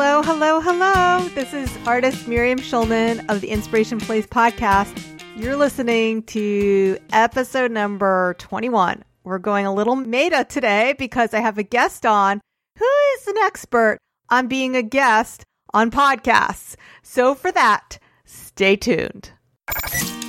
Hello, hello, hello. This is artist Miriam Schulman of the Inspiration Place podcast. You're listening to episode number 21. We're going a little meta today because I have a guest on who is an expert on being a guest on podcasts. So for that, stay tuned.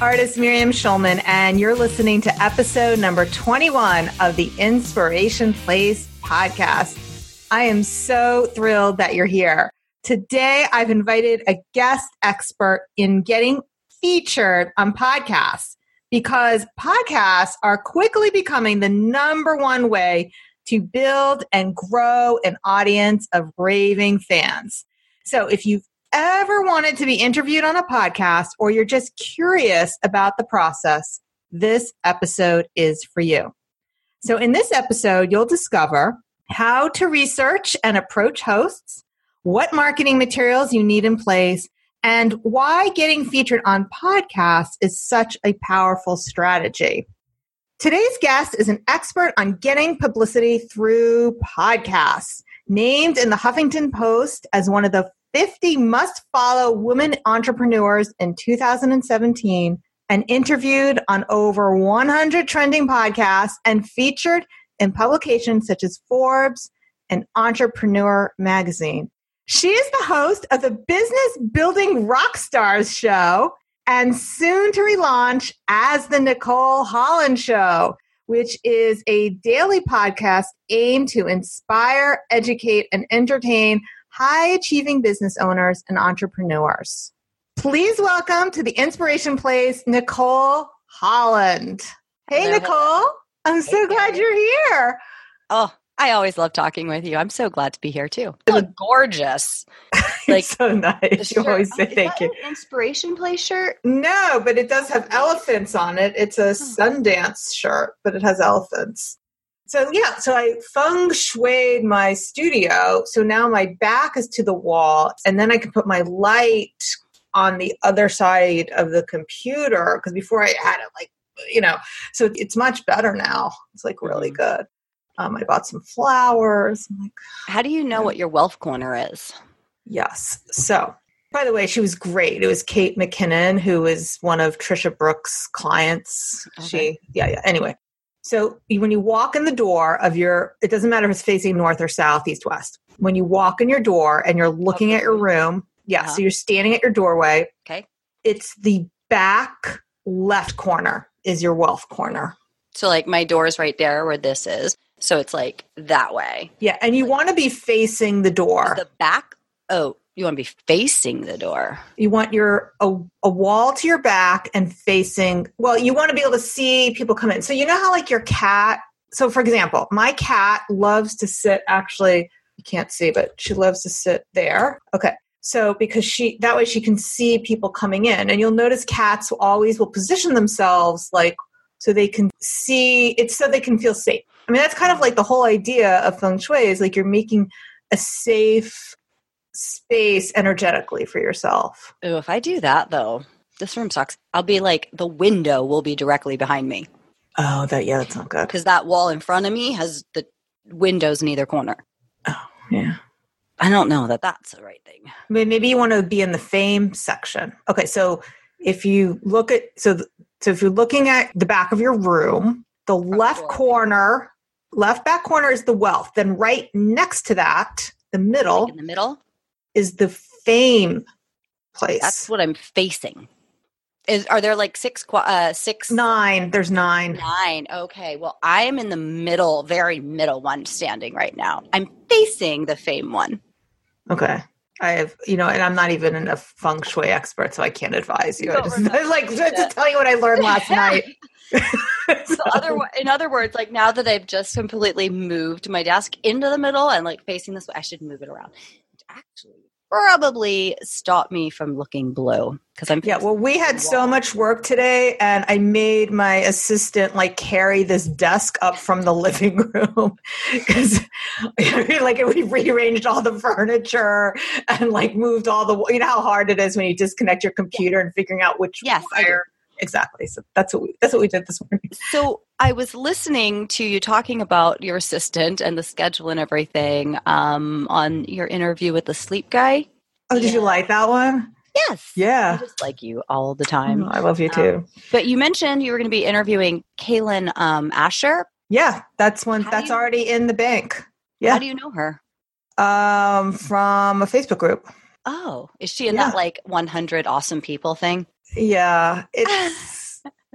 artist Miriam Schulman, and you're listening to episode number 21 of the Inspiration Place podcast. I am so thrilled that you're here. Today, I've invited a guest expert in getting featured on podcasts because podcasts are quickly becoming the number one way to build and grow an audience of raving fans. So if you've ever wanted to be interviewed on a podcast or you're just curious about the process, this episode is for you. So, in this episode, you'll discover how to research and approach hosts, what marketing materials you need in place, and why getting featured on podcasts is such a powerful strategy. Today's guest is an expert on getting publicity through podcasts. Named in the Huffington Post as one of the 50 must follow women entrepreneurs in 2017 and interviewed on over 100 trending podcasts and featured in publications such as Forbes and Entrepreneur magazine. She is the host of the Business Building Rockstars show and soon to relaunch as the Nicole Holland Show, which is a daily podcast aimed to inspire, educate, and entertain high achieving business owners and entrepreneurs. Please welcome to the Inspiration Place, Nicole Holland. Hey, Hello. Nicole. I'm hey, so glad you're here. Oh, I always love talking with you. I'm so glad to be here too. You look gorgeous. like so nice. You always oh, say oh, thank you. inspiration place shirt? No, but it does have elephants on it. It's a Sundance shirt, but it has elephants. So yeah, so I feng shuied my studio. So now my back is to the wall, and then I can put my light on the other side of the computer because before I had it like you know. So it's much better now. It's like really mm-hmm. good. Um, I bought some flowers. Like, How do you know what your wealth corner is? Yes. So by the way, she was great. It was Kate McKinnon, who is one of Trisha Brooks' clients. Okay. She, yeah, yeah. Anyway, so when you walk in the door of your, it doesn't matter if it's facing north or south, east, west. When you walk in your door and you're looking okay. at your room, yeah, uh-huh. so you're standing at your doorway. Okay. It's the back left corner is your wealth corner. So like my door is right there where this is. So it's like that way. Yeah, and you like, want to be facing the door. The back? Oh, you want to be facing the door. You want your a, a wall to your back and facing. Well, you want to be able to see people come in. So you know how like your cat. So for example, my cat loves to sit. Actually, you can't see, but she loves to sit there. Okay. So because she that way she can see people coming in, and you'll notice cats always will position themselves like so they can see. It's so they can feel safe. I mean, that's kind of like the whole idea of feng shui is like you're making a safe space energetically for yourself. Ooh, if I do that though, this room sucks. I'll be like the window will be directly behind me. Oh, that yeah, that's not good. Because that wall in front of me has the windows in either corner. Oh, yeah. I don't know that that's the right thing. I mean, maybe you want to be in the fame section. Okay, so if you look at so so if you're looking at the back of your room, the Front left corner, left back corner is the wealth. Then right next to that, the middle, like in the middle, is the fame place. That's what I'm facing. Is are there like six uh six nine? There's nine. Nine. Okay. Well, I am in the middle, very middle one standing right now. I'm facing the fame one. Okay. I have, you know, and I'm not even a feng shui expert, so I can't advise you. I just like to tell you what I learned last night. so other, in other words, like now that I've just completely moved my desk into the middle and like facing this way, I should move it around. Actually probably stop me from looking blue because I'm yeah. Well, we had so much work today, and I made my assistant like carry this desk up from the living room because like we rearranged all the furniture and like moved all the. You know how hard it is when you disconnect your computer and figuring out which yes, wire exactly. So that's what we, that's what we did this morning. So I was listening to you talking about your assistant and the schedule and everything um, on your interview with the sleep guy. Oh, did yeah. you like that one? Yes. Yeah. I just like you all the time. Oh, I love you too. Um, but you mentioned you were going to be interviewing Kaylin um, Asher. Yeah, that's one. How that's you, already in the bank. Yeah. How do you know her? Um, from a Facebook group. Oh, is she in yeah. that like 100 awesome people thing? Yeah, it's.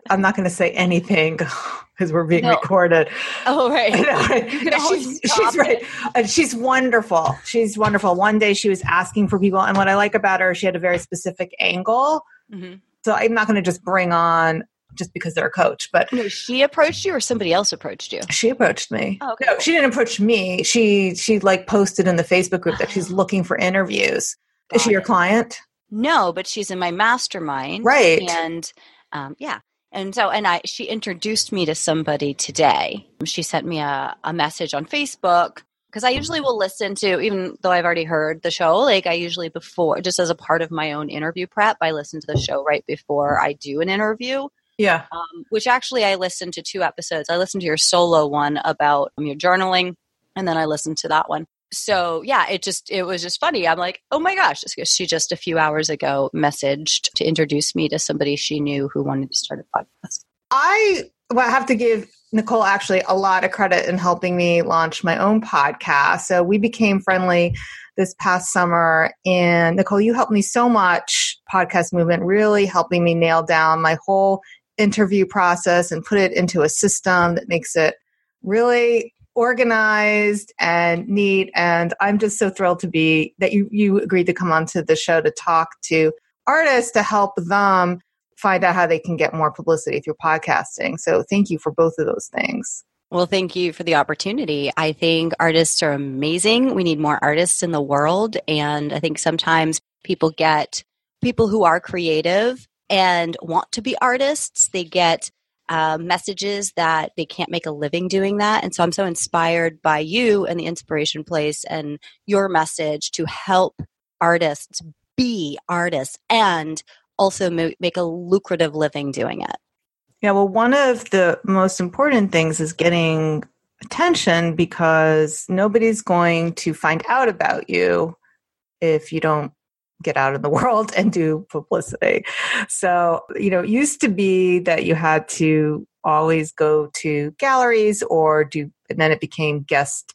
I'm not going to say anything because we're being no. recorded. Oh right, she's, she's right. And she's wonderful. She's wonderful. One day she was asking for people, and what I like about her, she had a very specific angle. Mm-hmm. So I'm not going to just bring on just because they're a coach. But no, she approached you, or somebody else approached you. She approached me. Oh, okay. No, she didn't approach me. She she like posted in the Facebook group that she's looking for interviews. Got Is she your client? No, but she's in my mastermind. Right. And um, yeah. And so, and I, she introduced me to somebody today. She sent me a, a message on Facebook because I usually will listen to, even though I've already heard the show, like I usually before, just as a part of my own interview prep, I listen to the show right before I do an interview. Yeah. Um, which actually I listened to two episodes. I listened to your solo one about um, your journaling, and then I listened to that one so yeah, it just it was just funny. I'm like, oh my gosh, she just a few hours ago messaged to introduce me to somebody she knew who wanted to start a podcast. I well, I have to give Nicole actually a lot of credit in helping me launch my own podcast. So we became friendly this past summer, and Nicole, you helped me so much. Podcast movement really helping me nail down my whole interview process and put it into a system that makes it really organized and neat. And I'm just so thrilled to be that you, you agreed to come onto the show to talk to artists to help them find out how they can get more publicity through podcasting. So thank you for both of those things. Well, thank you for the opportunity. I think artists are amazing. We need more artists in the world. And I think sometimes people get people who are creative and want to be artists, they get uh, messages that they can't make a living doing that. And so I'm so inspired by you and the Inspiration Place and your message to help artists be artists and also make a lucrative living doing it. Yeah, well, one of the most important things is getting attention because nobody's going to find out about you if you don't get out in the world and do publicity. So, you know, it used to be that you had to always go to galleries or do, and then it became guest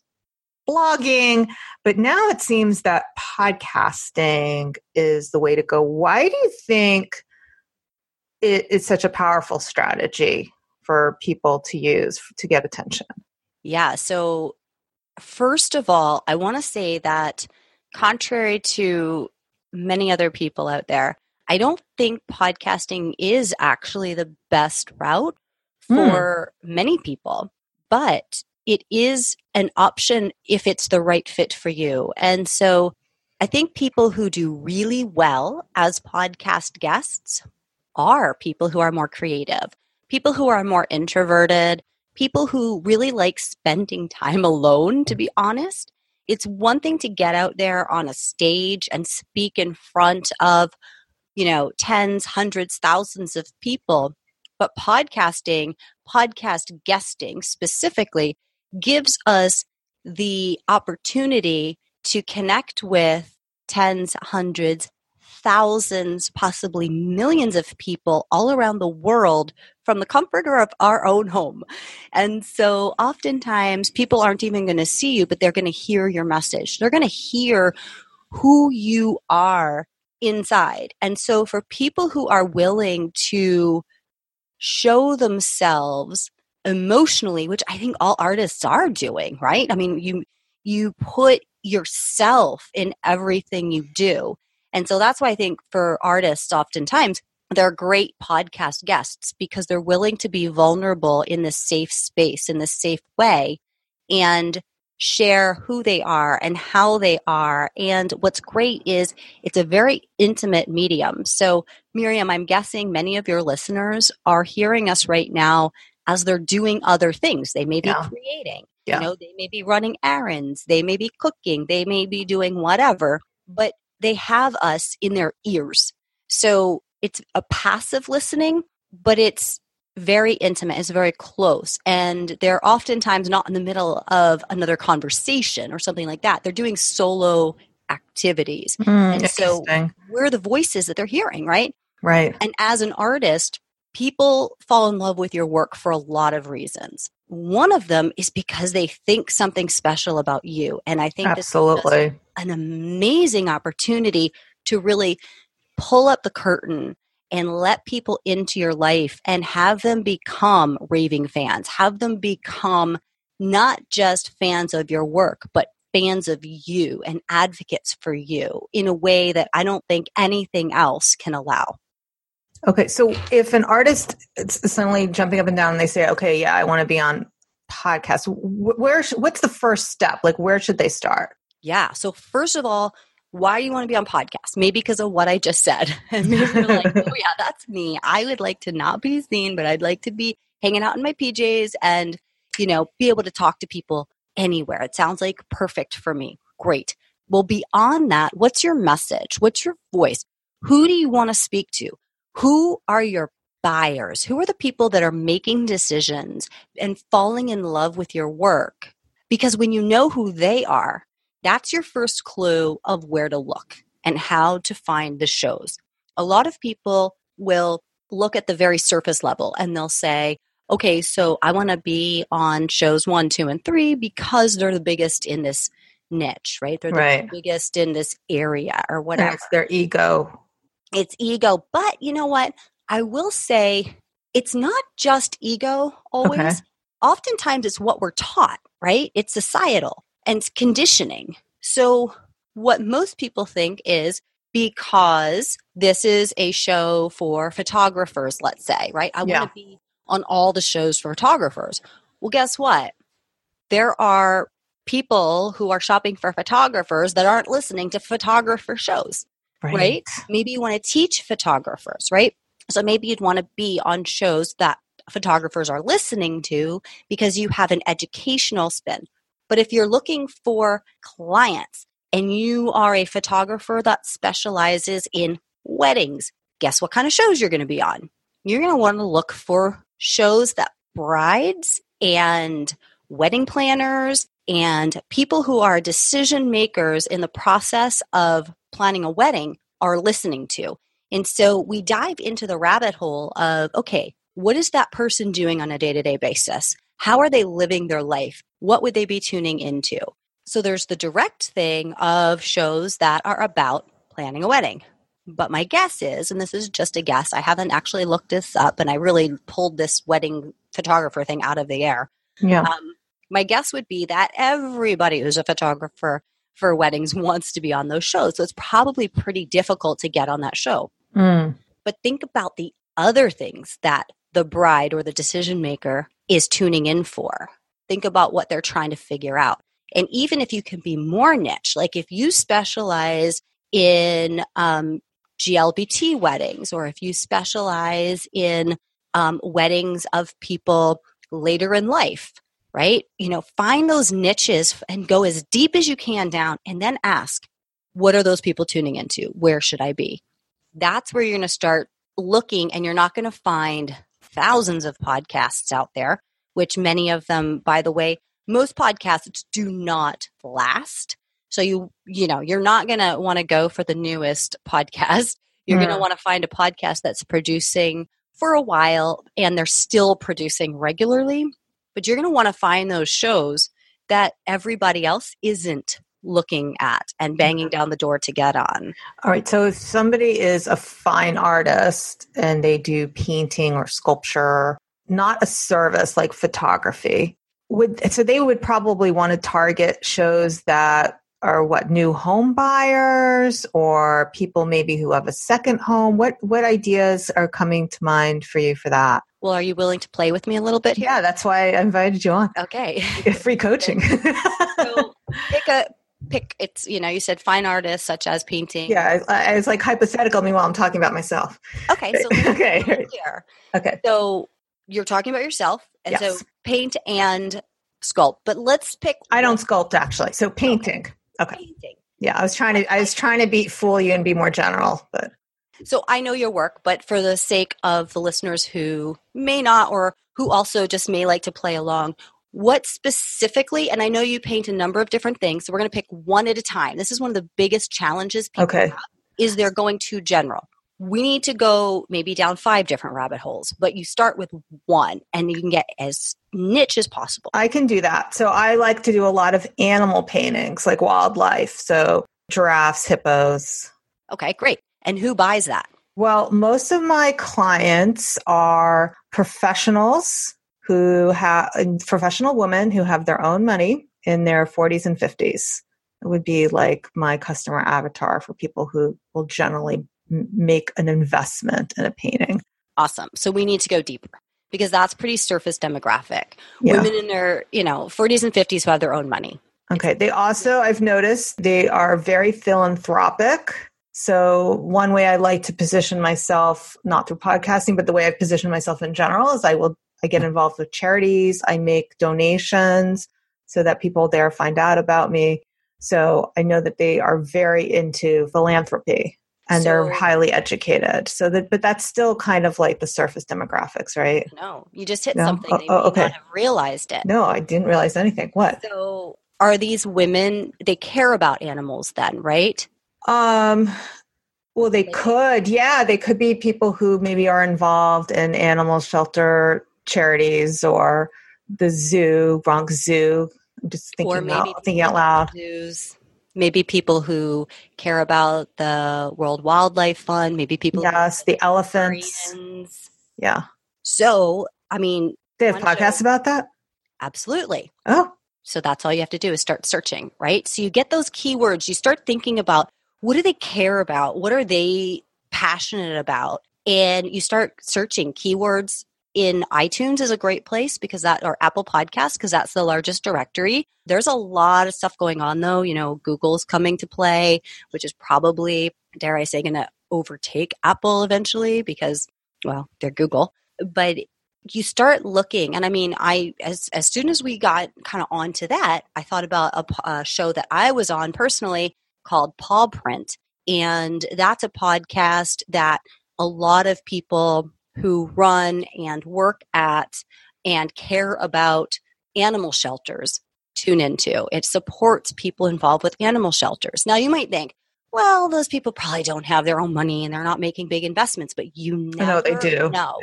blogging. But now it seems that podcasting is the way to go. Why do you think it is such a powerful strategy for people to use to get attention? Yeah. So, first of all, I want to say that contrary to many other people out there. I don't think podcasting is actually the best route hmm. for mm. many people, but it is an option if it's the right fit for you. And so I think people who do really well as podcast guests are people who are more creative, people who are more introverted, people who really like spending time alone, to be honest it's one thing to get out there on a stage and speak in front of, you know, tens, hundreds, thousands of people. But podcasting, podcast guesting specifically, gives us the opportunity to connect with tens, hundreds, thousands, possibly millions of people all around the world from the comfort of our own home. And so oftentimes people aren't even going to see you, but they're going to hear your message. They're going to hear who you are inside. And so for people who are willing to show themselves emotionally, which I think all artists are doing, right? I mean, you you put yourself in everything you do. And so that's why I think for artists, oftentimes, they're great podcast guests because they're willing to be vulnerable in this safe space, in this safe way, and share who they are and how they are. And what's great is it's a very intimate medium. So, Miriam, I'm guessing many of your listeners are hearing us right now as they're doing other things. They may be yeah. creating, yeah. you know, they may be running errands, they may be cooking, they may be doing whatever, but they have us in their ears. So, it's a passive listening, but it's very intimate, it's very close. And they're oftentimes not in the middle of another conversation or something like that. They're doing solo activities. Mm, and so we're the voices that they're hearing, right? Right. And as an artist, people fall in love with your work for a lot of reasons. One of them is because they think something special about you. And I think Absolutely. this is an amazing opportunity to really pull up the curtain and let people into your life and have them become raving fans, have them become not just fans of your work, but fans of you and advocates for you in a way that I don't think anything else can allow. Okay, so if an artist is suddenly jumping up and down and they say, "Okay, yeah, I want to be on podcast," where what's the first step? Like, where should they start? Yeah. So first of all, why do you want to be on podcast? Maybe because of what I just said. And maybe you're like, oh yeah, that's me. I would like to not be seen, but I'd like to be hanging out in my PJs and, you know, be able to talk to people anywhere. It sounds like perfect for me. Great. Well, beyond that, what's your message? What's your voice? Who do you want to speak to? Who are your buyers? Who are the people that are making decisions and falling in love with your work? Because when you know who they are, that's your first clue of where to look and how to find the shows. A lot of people will look at the very surface level and they'll say, okay, so I want to be on shows one, two, and three because they're the biggest in this niche, right? They're the right. biggest in this area or whatever. That's their ego. It's ego. But you know what? I will say it's not just ego always. Okay. Oftentimes it's what we're taught, right? It's societal and conditioning. So, what most people think is because this is a show for photographers, let's say, right? I yeah. want to be on all the shows for photographers. Well, guess what? There are people who are shopping for photographers that aren't listening to photographer shows, right? right? Maybe you want to teach photographers, right? So maybe you'd want to be on shows that photographers are listening to because you have an educational spin but if you're looking for clients and you are a photographer that specializes in weddings, guess what kind of shows you're going to be on? You're going to want to look for shows that brides and wedding planners and people who are decision makers in the process of planning a wedding are listening to. And so we dive into the rabbit hole of okay, what is that person doing on a day to day basis? How are they living their life? what would they be tuning into? So there's the direct thing of shows that are about planning a wedding. But my guess is, and this is just a guess, I haven't actually looked this up and I really pulled this wedding photographer thing out of the air. Yeah. Um, my guess would be that everybody who's a photographer for weddings wants to be on those shows. So it's probably pretty difficult to get on that show. Mm. But think about the other things that the bride or the decision maker is tuning in for think about what they're trying to figure out. And even if you can be more niche, like if you specialize in um, GLBT weddings, or if you specialize in um, weddings of people later in life, right? You know, find those niches and go as deep as you can down and then ask, what are those people tuning into? Where should I be? That's where you're going to start looking, and you're not going to find thousands of podcasts out there which many of them, by the way, most podcasts do not last. So you, you know, you're not going to want to go for the newest podcast. You're mm. going to want to find a podcast that's producing for a while and they're still producing regularly. But you're going to want to find those shows that everybody else isn't looking at and banging mm-hmm. down the door to get on. All right. So if somebody is a fine artist and they do painting or sculpture not a service like photography. Would so they would probably want to target shows that are what new home buyers or people maybe who have a second home. What what ideas are coming to mind for you for that? Well, are you willing to play with me a little bit here? Yeah, that's why I invited you on. Okay. Free coaching. so pick a pick. It's you know you said fine artists such as painting. Yeah, I, I was like hypothetical. Meanwhile, I'm talking about myself. Okay. So okay. Here. Okay. So you're talking about yourself, and yes. so paint and sculpt. But let's pick. I don't sculpt actually. So painting. Okay. okay. Painting. Yeah, I was trying to. I was trying to be fool you and be more general, but. So I know your work, but for the sake of the listeners who may not or who also just may like to play along, what specifically, and I know you paint a number of different things, so we're going to pick one at a time. This is one of the biggest challenges people okay. have, is they're going too general. We need to go maybe down five different rabbit holes, but you start with one and you can get as niche as possible. I can do that. So I like to do a lot of animal paintings, like wildlife. So giraffes, hippos. Okay, great. And who buys that? Well, most of my clients are professionals who have professional women who have their own money in their 40s and 50s. It would be like my customer avatar for people who will generally make an investment in a painting. Awesome. So we need to go deeper because that's pretty surface demographic. Yeah. Women in their, you know, 40s and 50s who have their own money. Okay. They also, I've noticed, they are very philanthropic. So, one way I like to position myself, not through podcasting, but the way I position myself in general is I will I get involved with charities, I make donations so that people there find out about me. So, I know that they are very into philanthropy and so, they're highly educated. So that, but that's still kind of like the surface demographics, right? No, you just hit no? something. Oh, they oh, okay. realized it. No, I didn't realize anything. What? So, are these women? They care about animals, then, right? Um, well, they could. Yeah, they could be people who maybe are involved in animal shelter charities or the zoo, Bronx Zoo. I'm just thinking, out, thinking out loud. Zoos. Maybe people who care about the World Wildlife Fund. Maybe people. Yes, the elephants. Yeah. So, I mean, they have podcasts show, about that. Absolutely. Oh. So that's all you have to do is start searching, right? So you get those keywords. You start thinking about what do they care about? What are they passionate about? And you start searching keywords in iTunes is a great place because that or Apple Podcasts because that's the largest directory. There's a lot of stuff going on though. You know, Google's coming to play, which is probably dare I say going to overtake Apple eventually because well, they're Google. But you start looking and i mean i as as soon as we got kind of onto that i thought about a, a show that i was on personally called Paw Print. And that's a podcast that a lot of people who run and work at and care about animal shelters tune into. It supports people involved with animal shelters. Now, you might think, well, those people probably don't have their own money and they're not making big investments, but you know they do. Know.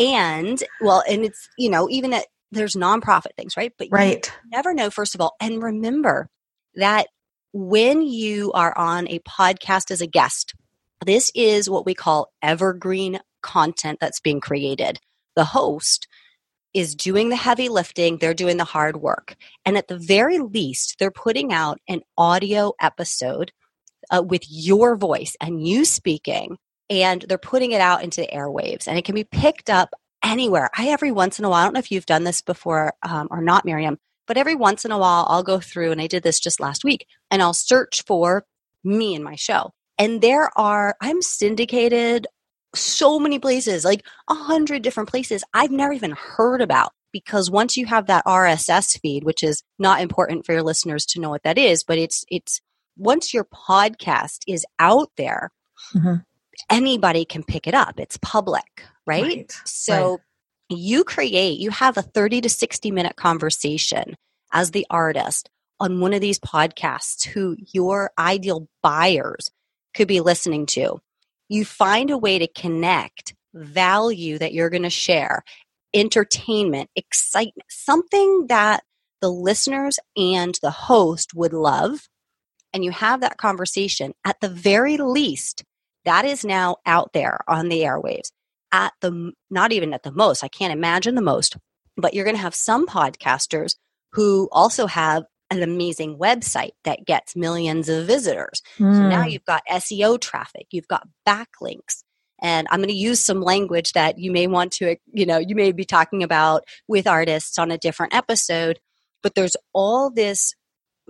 and well, and it's you know even at there's nonprofit things, right? But right. never know. First of all, and remember that when you are on a podcast as a guest, this is what we call evergreen content that's being created. The host is doing the heavy lifting, they're doing the hard work. And at the very least, they're putting out an audio episode uh, with your voice and you speaking, and they're putting it out into the airwaves. And it can be picked up anywhere. I, every once in a while, I don't know if you've done this before um, or not, Miriam, but every once in a while, I'll go through, and I did this just last week, and I'll search for me and my show. And there are, I'm syndicated so many places, like a hundred different places I've never even heard about. Because once you have that RSS feed, which is not important for your listeners to know what that is, but it's, it's, once your podcast is out there, mm-hmm. anybody can pick it up. It's public, right? right. So right you create, you have a 30 to 60 minute conversation as the artist on one of these podcasts who your ideal buyers could be listening to. You find a way to connect value that you're going to share, entertainment, excitement, something that the listeners and the host would love. And you have that conversation. At the very least, that is now out there on the airwaves at the not even at the most i can't imagine the most but you're going to have some podcasters who also have an amazing website that gets millions of visitors mm. so now hmm. you've got seo traffic you've got backlinks and I'm going to use some language that you may want to, you know, you may be talking about with artists on a different episode. But there's all this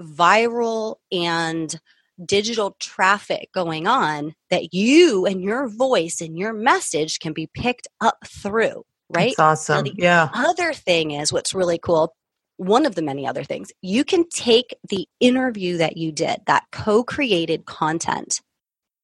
viral and digital traffic going on that you and your voice and your message can be picked up through, right? That's awesome. yeah. Other thing is what's really cool. One of the many other things, you can take the interview that you did, that co created content,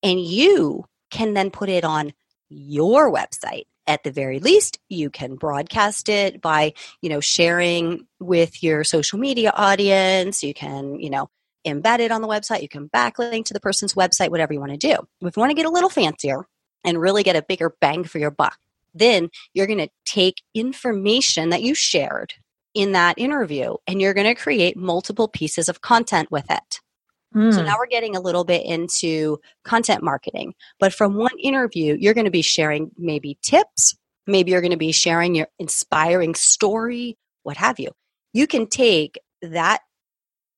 and you can then put it on your website at the very least you can broadcast it by you know sharing with your social media audience you can you know embed it on the website you can backlink to the person's website whatever you want to do if you want to get a little fancier and really get a bigger bang for your buck then you're going to take information that you shared in that interview and you're going to create multiple pieces of content with it Mm. So now we're getting a little bit into content marketing. But from one interview, you're going to be sharing maybe tips, maybe you're going to be sharing your inspiring story, what have you. You can take that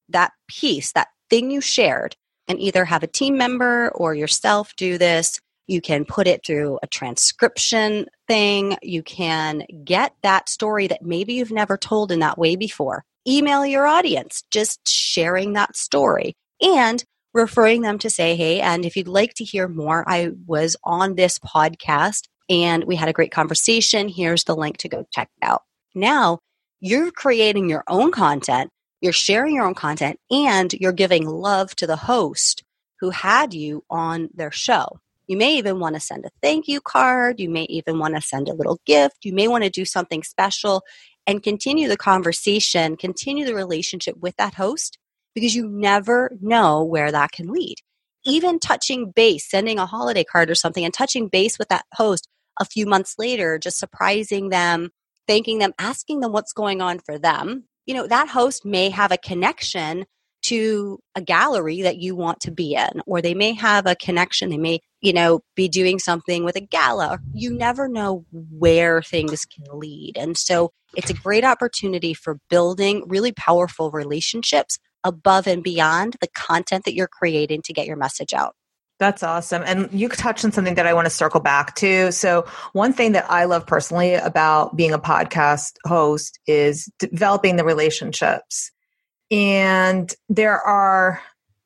that piece, that thing you shared and either have a team member or yourself do this. You can put it through a transcription thing. You can get that story that maybe you've never told in that way before. Email your audience, just sharing that story and referring them to say, hey, and if you'd like to hear more, I was on this podcast and we had a great conversation. Here's the link to go check it out. Now you're creating your own content, you're sharing your own content, and you're giving love to the host who had you on their show. You may even want to send a thank you card. You may even want to send a little gift. You may want to do something special and continue the conversation, continue the relationship with that host because you never know where that can lead. Even touching base, sending a holiday card or something and touching base with that host a few months later, just surprising them, thanking them, asking them what's going on for them. You know, that host may have a connection to a gallery that you want to be in, or they may have a connection. They may, you know, be doing something with a gala. You never know where things can lead. And so it's a great opportunity for building really powerful relationships above and beyond the content that you're creating to get your message out. That's awesome. And you touched on something that I want to circle back to. So, one thing that I love personally about being a podcast host is developing the relationships. And there are,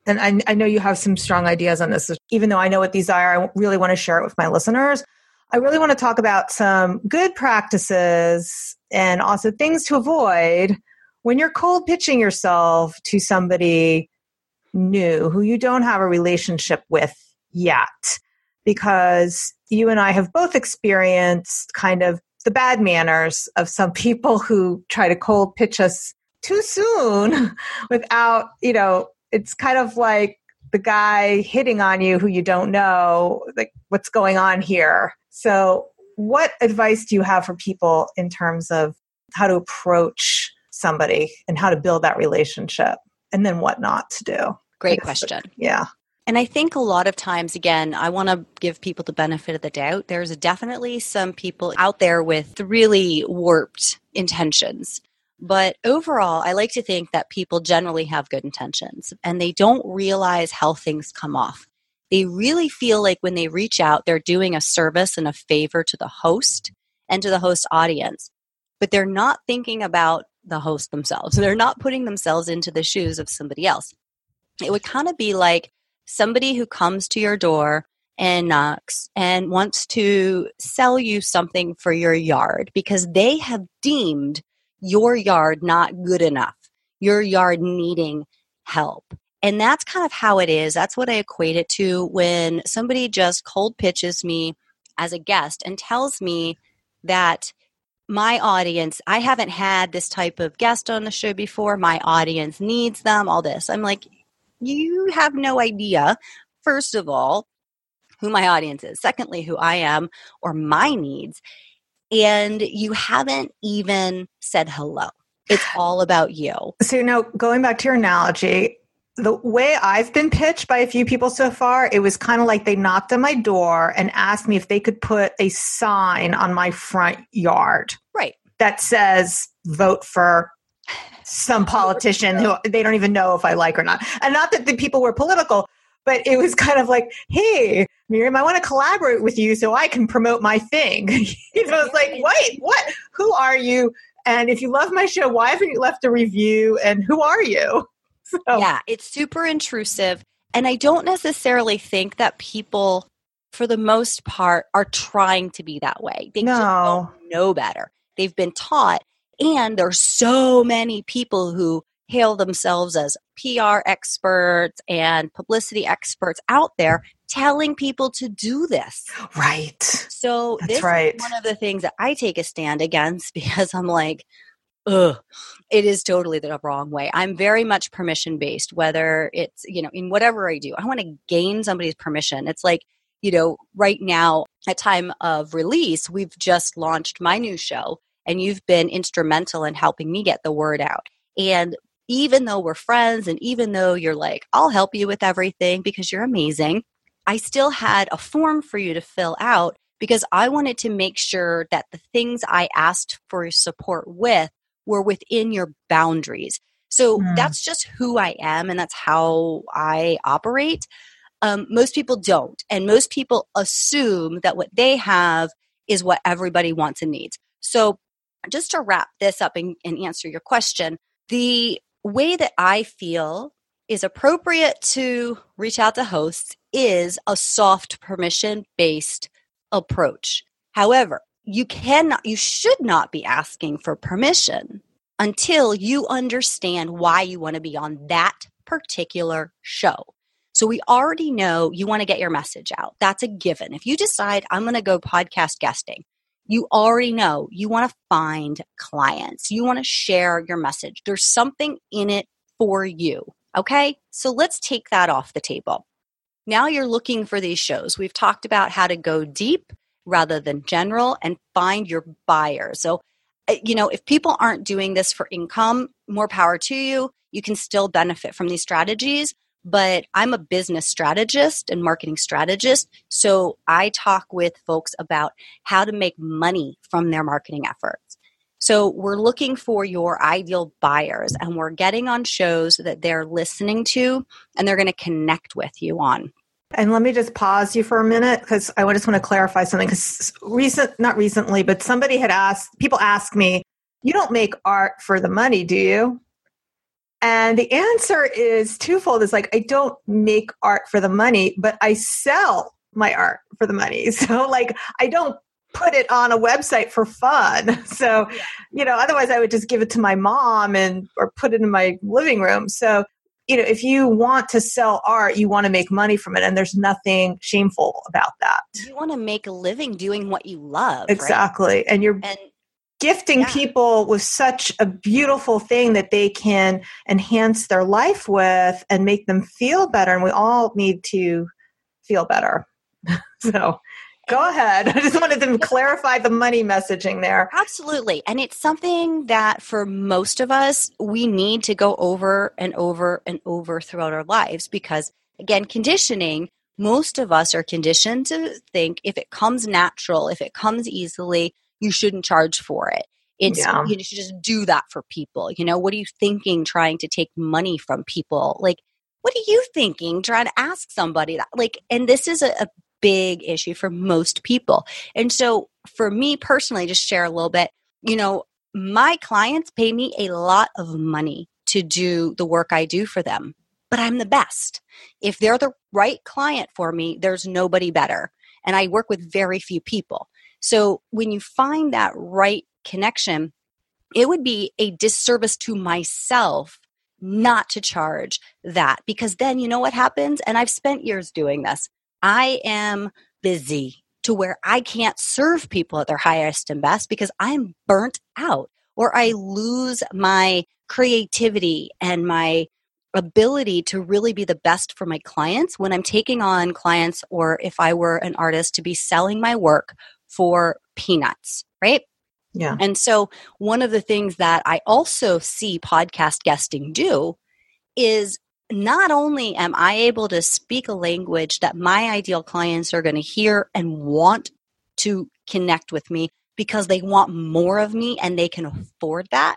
and I, I know you have some strong ideas on this, even though I know what these are, I really want to share it with my listeners. I really want to talk about some good practices and also things to avoid when you're cold pitching yourself to somebody new who you don't have a relationship with yet, because you and I have both experienced kind of the bad manners of some people who try to cold pitch us too soon without, you know, it's kind of like the guy hitting on you who you don't know, like what's going on here. So, what advice do you have for people in terms of how to approach somebody and how to build that relationship and then what not to do. Great question. Yeah. And I think a lot of times, again, I want to give people the benefit of the doubt. There's definitely some people out there with really warped intentions. But overall, I like to think that people generally have good intentions and they don't realize how things come off. They really feel like when they reach out, they're doing a service and a favor to the host and to the host audience, but they're not thinking about the host themselves. They're not putting themselves into the shoes of somebody else. It would kind of be like somebody who comes to your door and knocks and wants to sell you something for your yard because they have deemed your yard not good enough, your yard needing help. And that's kind of how it is. That's what I equate it to when somebody just cold pitches me as a guest and tells me that my audience, I haven't had this type of guest on the show before. My audience needs them, all this. I'm like, you have no idea, first of all, who my audience is. Secondly, who I am or my needs. And you haven't even said hello. It's all about you. So, now going back to your analogy, the way I've been pitched by a few people so far, it was kind of like they knocked on my door and asked me if they could put a sign on my front yard. Right. That says vote for some politician who they don't even know if I like or not. And not that the people were political, but it was kind of like, hey, Miriam, I want to collaborate with you so I can promote my thing. you know, it's like, wait, what? Who are you? And if you love my show, why haven't you left a review? And who are you? So. Yeah, it's super intrusive. And I don't necessarily think that people, for the most part, are trying to be that way. They no. know better. They've been taught. And there's so many people who hail themselves as PR experts and publicity experts out there telling people to do this. Right. So That's this right. is one of the things that I take a stand against because I'm like, ugh, it is totally the wrong way. I'm very much permission based, whether it's, you know, in whatever I do, I want to gain somebody's permission. It's like, you know, right now at time of release, we've just launched my new show and you've been instrumental in helping me get the word out. And even though we're friends and even though you're like, I'll help you with everything because you're amazing, I still had a form for you to fill out because I wanted to make sure that the things I asked for support with were within your boundaries. So mm. that's just who I am and that's how I operate. Um, most people don't. And most people assume that what they have is what everybody wants and needs. So just to wrap this up and, and answer your question, the way that I feel is appropriate to reach out to hosts is a soft permission based approach. However, you cannot, you should not be asking for permission until you understand why you want to be on that particular show. So we already know you want to get your message out. That's a given. If you decide I'm going to go podcast guesting, you already know you want to find clients. You want to share your message. There's something in it for you. Okay. So let's take that off the table. Now you're looking for these shows. We've talked about how to go deep rather than general and find your buyer. So, uh, you know, if people aren't doing this for income, more power to you. You can still benefit from these strategies but I'm a business strategist and marketing strategist. So I talk with folks about how to make money from their marketing efforts. So we're looking for your ideal buyers and we're getting on shows that they're listening to and they're going to connect with you on. And let me just pause you for a minute because I just want to clarify something. Because recent, not recently, but somebody had asked, people ask me, you don't make art for the money, do you? And the answer is twofold. It's like, I don't make art for the money, but I sell my art for the money. So, like, I don't put it on a website for fun. So, you know, otherwise I would just give it to my mom and or put it in my living room. So, you know, if you want to sell art, you want to make money from it and there's nothing shameful about that. You want to make a living doing what you love. Exactly. Right? And you're and gifting yeah. people with such a beautiful thing that they can enhance their life with and make them feel better and we all need to feel better so go ahead i just wanted to clarify the money messaging there absolutely and it's something that for most of us we need to go over and over and over throughout our lives because again conditioning most of us are conditioned to think if it comes natural if it comes easily you shouldn't charge for it. It's yeah. you should just do that for people. You know, what are you thinking trying to take money from people? Like, what are you thinking trying to ask somebody that? Like, and this is a, a big issue for most people. And so for me personally, just share a little bit, you know, my clients pay me a lot of money to do the work I do for them, but I'm the best. If they're the right client for me, there's nobody better. And I work with very few people. So when you find that right connection, it would be a disservice to myself not to charge that because then you know what happens? And I've spent years doing this. I am busy to where I can't serve people at their highest and best because I'm burnt out or I lose my creativity and my ability to really be the best for my clients when I'm taking on clients or if I were an artist to be selling my work for peanuts, right? Yeah. And so, one of the things that I also see podcast guesting do is not only am I able to speak a language that my ideal clients are going to hear and want to connect with me because they want more of me and they can afford that,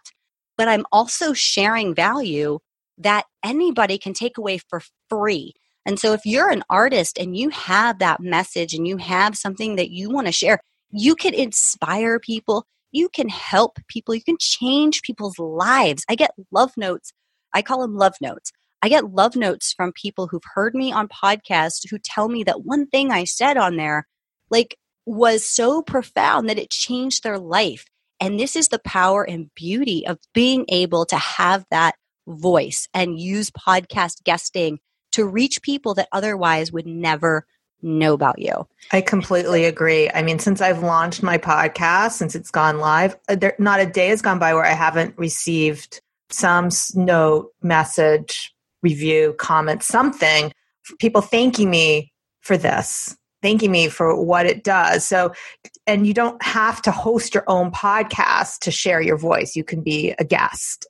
but I'm also sharing value that anybody can take away for free. And so if you're an artist and you have that message and you have something that you want to share, you can inspire people, you can help people, you can change people's lives. I get love notes. I call them love notes. I get love notes from people who've heard me on podcasts who tell me that one thing I said on there like was so profound that it changed their life. And this is the power and beauty of being able to have that voice and use podcast guesting to reach people that otherwise would never know about you. I completely agree. I mean, since I've launched my podcast, since it's gone live, uh, there, not a day has gone by where I haven't received some note, message, review, comment, something, people thanking me for this, thanking me for what it does. So, and you don't have to host your own podcast to share your voice. You can be a guest.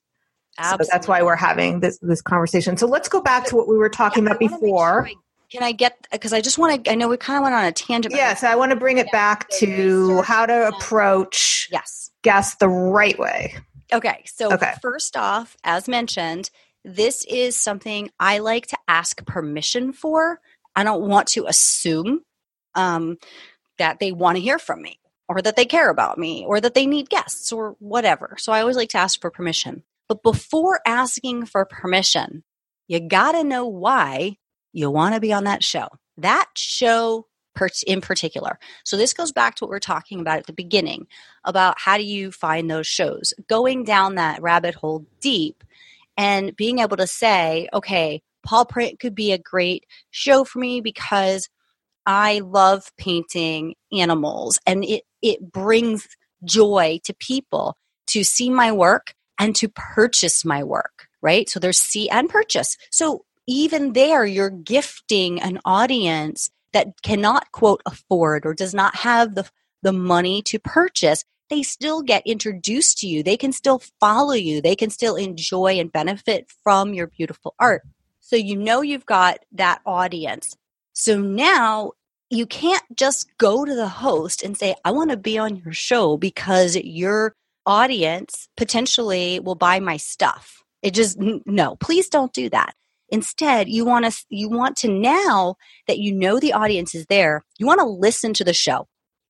Absolutely. So that's why we're having this this conversation. So let's go back to what we were talking yeah, about before. Can I get because I just want to I know we kind of went on a tangent. Yes, I want to bring it back to how to approach yes guests the right way. Okay. So okay. first off, as mentioned, this is something I like to ask permission for. I don't want to assume um, that they want to hear from me or that they care about me or that they need guests or whatever. So I always like to ask for permission. But before asking for permission, you got to know why you want to be on that show. That show in particular. So this goes back to what we are talking about at the beginning about how do you find those shows? Going down that rabbit hole deep and being able to say, okay, Paw Print could be a great show for me because I love painting animals and it it brings joy to people to see my work and to purchase my work, right? So there's see and purchase. So even there, you're gifting an audience that cannot quote afford or does not have the, the money to purchase. They still get introduced to you. They can still follow you. They can still enjoy and benefit from your beautiful art. So you know you've got that audience. So now you can't just go to the host and say, I want to be on your show because your audience potentially will buy my stuff. It just, no, please don't do that. Instead, you want to you want to now that you know the audience is there, you want to listen to the show.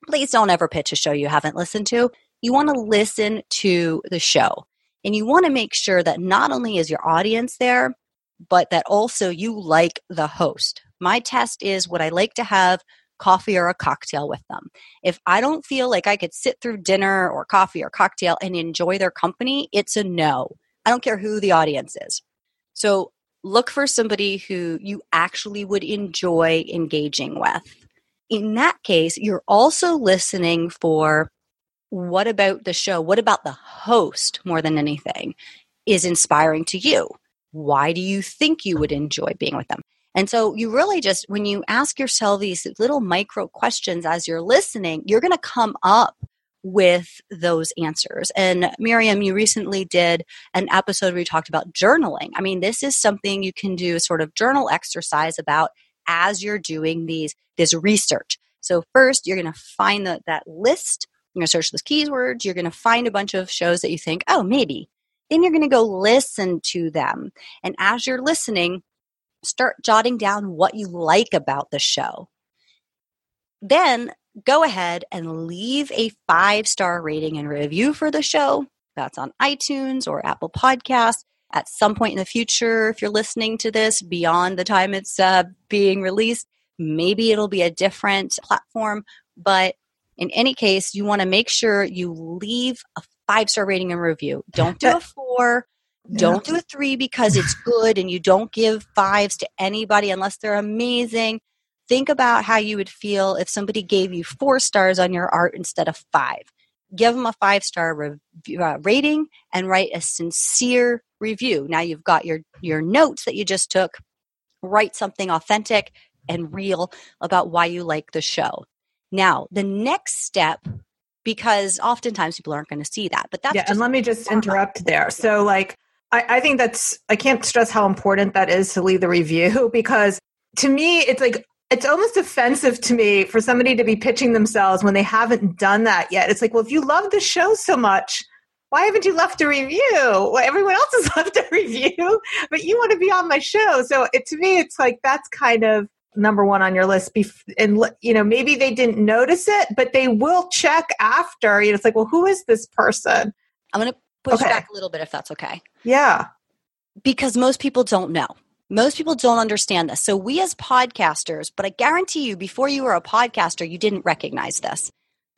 Please don't ever pitch a show you haven't listened to. You want to listen to the show. And you want to make sure that not only is your audience there, but that also you like the host. My test is would I like to have coffee or a cocktail with them? If I don't feel like I could sit through dinner or coffee or cocktail and enjoy their company, it's a no. I don't care who the audience is. So look for somebody who you actually would enjoy engaging with. In that case, you're also listening for what about the show? What about the host more than anything is inspiring to you? Why do you think you would enjoy being with them? And so you really just, when you ask yourself these little micro questions as you're listening, you're going to come up with those answers. And Miriam, you recently did an episode where you talked about journaling. I mean, this is something you can do a sort of journal exercise about as you're doing these this research. So first, you're going to find the, that list. You're going to search those keywords. You're going to find a bunch of shows that you think, oh, maybe. Then you're going to go listen to them. And as you're listening, start jotting down what you like about the show. Then go ahead and leave a five star rating and review for the show. That's on iTunes or Apple Podcasts. At some point in the future, if you're listening to this beyond the time it's uh, being released, maybe it'll be a different platform. But in any case, you want to make sure you leave a five star rating and review. Don't do a four. Don't do a three because it's good and you don't give fives to anybody unless they're amazing think about how you would feel if somebody gave you four stars on your art instead of five. Give them a five star uh, rating and write a sincere review. Now you've got your, your notes that you just took. Write something authentic and real about why you like the show. Now, the next step, because oftentimes people aren't going to see that, but that's yeah. and let me just interrupt there. So, like, I, I think that's I can't stress how important that is to leave the review because to me, it's like it's almost offensive to me for somebody to be pitching themselves when they haven't done that yet. It's like, well, if you love the show so much, why haven't you left a review? Well, everyone else has left a review, but you want to be on my show. So it, to me, it's like that's kind of number one on your list. And, you know, maybe they didn't notice it, but they will check after. You know, it's like, well, who is this person? I'm going to push okay. back a little bit if that's okay. Yeah. Because most people don't know. Most people don't understand this. So, we as podcasters, but I guarantee you, before you were a podcaster, you didn't recognize this.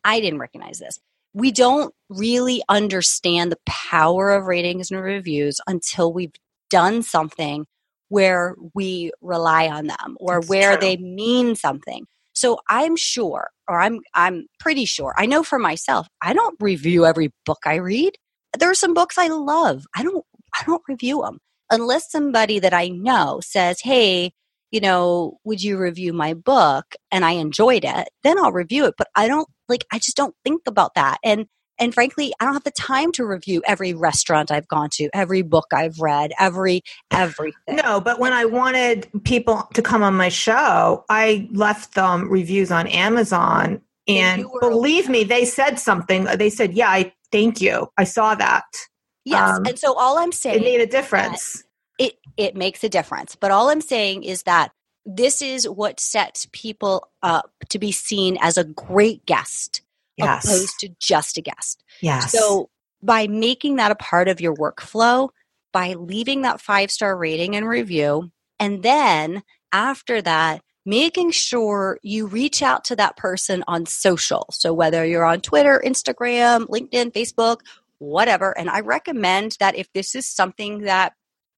I didn't recognize this. We don't really understand the power of ratings and reviews until we've done something where we rely on them or That's where true. they mean something. So I'm sure, or I'm I'm pretty sure. I know for myself, I don't review every book I read. There are some books I love. I don't I don't review them unless somebody that I know says, "Hey, you know, would you review my book?" and I enjoyed it, then I'll review it. But I don't like I just don't think about that. And and frankly, I don't have the time to review every restaurant I've gone to, every book I've read, every everything. No, but when I wanted people to come on my show, I left them reviews on Amazon and believe me, they said something. They said, "Yeah, I thank you. I saw that." Yes, um, and so all I'm saying it made a difference. It it makes a difference, but all I'm saying is that this is what sets people up to be seen as a great guest yes. opposed to just a guest. Yes. So by making that a part of your workflow, by leaving that five star rating and review, and then after that, making sure you reach out to that person on social. So whether you're on Twitter, Instagram, LinkedIn, Facebook, whatever. And I recommend that if this is something that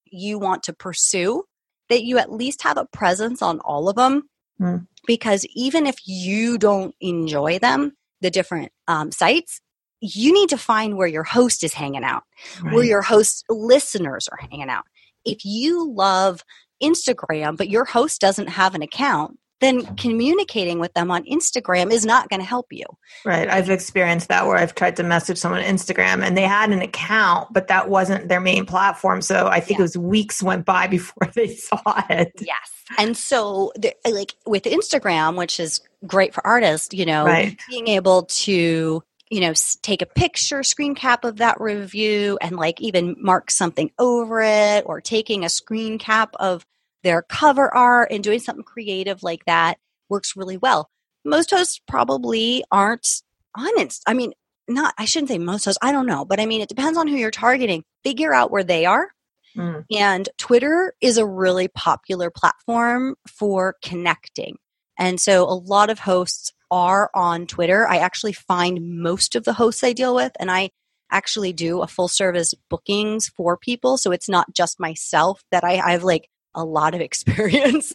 you want to pursue, that you at least have a presence on all of them. Mm. Because even if you don't enjoy them, the different um, sites, you need to find where your host is hanging out, right. where your host listeners are hanging out. If you love Instagram, but your host doesn't have an account, then communicating with them on Instagram is not going to help you. Right. I've experienced that where I've tried to message someone on Instagram and they had an account, but that wasn't their main platform. So I think yeah. it was weeks went by before they saw it. Yes. And so, like with Instagram, which is great for artists, you know, right. being able to you know take a picture screen cap of that review and like even mark something over it or taking a screen cap of their cover art and doing something creative like that works really well. Most hosts probably aren't honest. I mean, not, I shouldn't say most hosts, I don't know, but I mean, it depends on who you're targeting. Figure out where they are. Mm. And Twitter is a really popular platform for connecting. And so a lot of hosts are on Twitter. I actually find most of the hosts I deal with, and I actually do a full service bookings for people. So it's not just myself that I, I've like a lot of experience.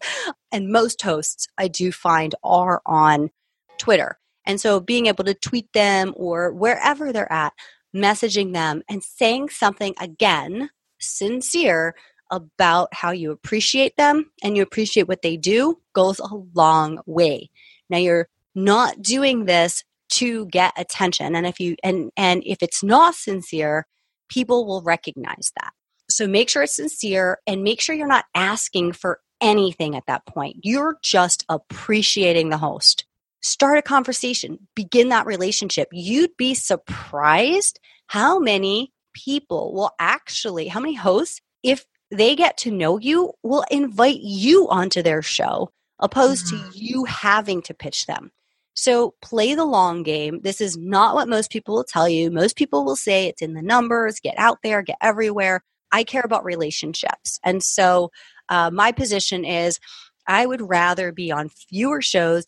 and most hosts I do find are on Twitter. And so being able to tweet them or wherever they're at, messaging them and saying something again, sincere about how you appreciate them and you appreciate what they do goes a long way. Now you're not doing this to get attention and if you and and if it's not sincere, people will recognize that. So make sure it's sincere and make sure you're not asking for anything at that point. You're just appreciating the host. Start a conversation, begin that relationship. You'd be surprised how many people will actually, how many hosts, if they get to know you, will invite you onto their show opposed mm-hmm. to you having to pitch them. So play the long game. This is not what most people will tell you. Most people will say it's in the numbers, get out there, get everywhere. I care about relationships. And so uh, my position is I would rather be on fewer shows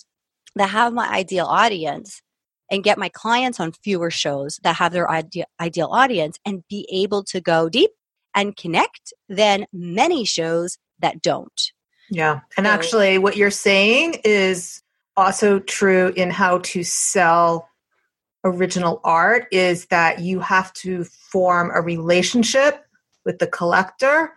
that have my ideal audience and get my clients on fewer shows that have their ide- ideal audience and be able to go deep and connect than many shows that don't. Yeah. And so, actually, what you're saying is also true in how to sell original art is that you have to form a relationship with the collector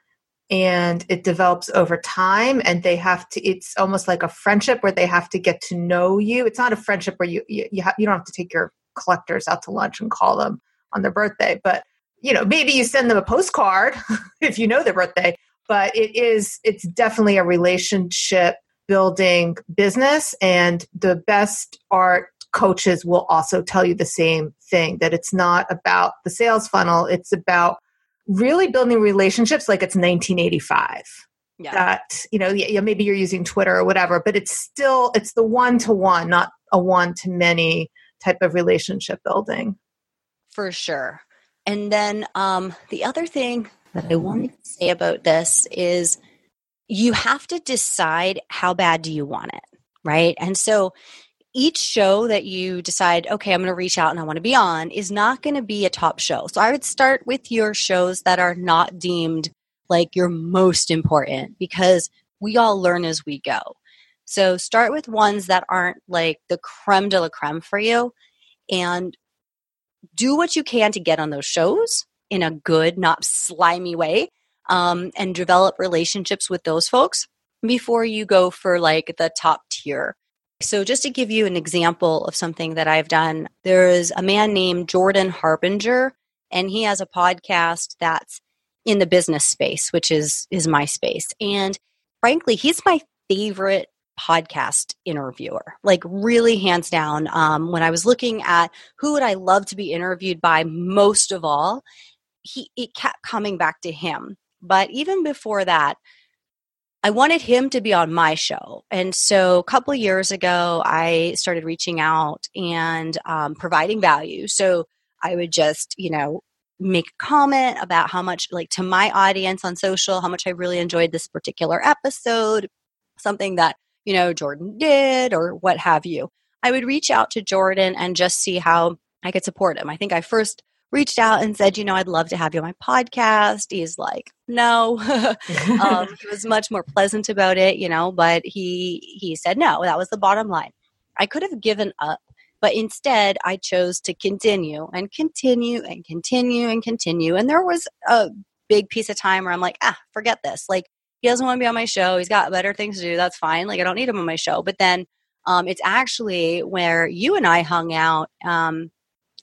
and it develops over time and they have to it's almost like a friendship where they have to get to know you. It's not a friendship where you you, you, ha- you don't have to take your collectors out to lunch and call them on their birthday but you know maybe you send them a postcard if you know their birthday but it is it's definitely a relationship building business and the best art coaches will also tell you the same thing that it's not about the sales funnel, it's about really building relationships like it's 1985. Yeah. That, you know, yeah, maybe you're using Twitter or whatever, but it's still it's the one to one, not a one to many type of relationship building. For sure. And then um, the other thing that I wanted to say about this is you have to decide how bad do you want it, right? And so each show that you decide, okay, I'm going to reach out and I want to be on is not going to be a top show. So I would start with your shows that are not deemed like your most important because we all learn as we go. So start with ones that aren't like the creme de la creme for you and do what you can to get on those shows in a good, not slimy way, um, and develop relationships with those folks before you go for like the top tier. So, just to give you an example of something that I've done, there's a man named Jordan Harbinger, and he has a podcast that's in the business space, which is is my space. And frankly, he's my favorite podcast interviewer like really hands down um, when i was looking at who would i love to be interviewed by most of all he it kept coming back to him but even before that I wanted him to be on my show. And so a couple years ago, I started reaching out and um, providing value. So I would just, you know, make a comment about how much, like to my audience on social, how much I really enjoyed this particular episode, something that, you know, Jordan did or what have you. I would reach out to Jordan and just see how I could support him. I think I first reached out and said, you know, I'd love to have you on my podcast. He's like, no. um, he was much more pleasant about it, you know, but he he said no. That was the bottom line. I could have given up, but instead I chose to continue and continue and continue and continue. And there was a big piece of time where I'm like, ah, forget this. Like he doesn't want to be on my show. He's got better things to do. That's fine. Like I don't need him on my show. But then um, it's actually where you and I hung out um,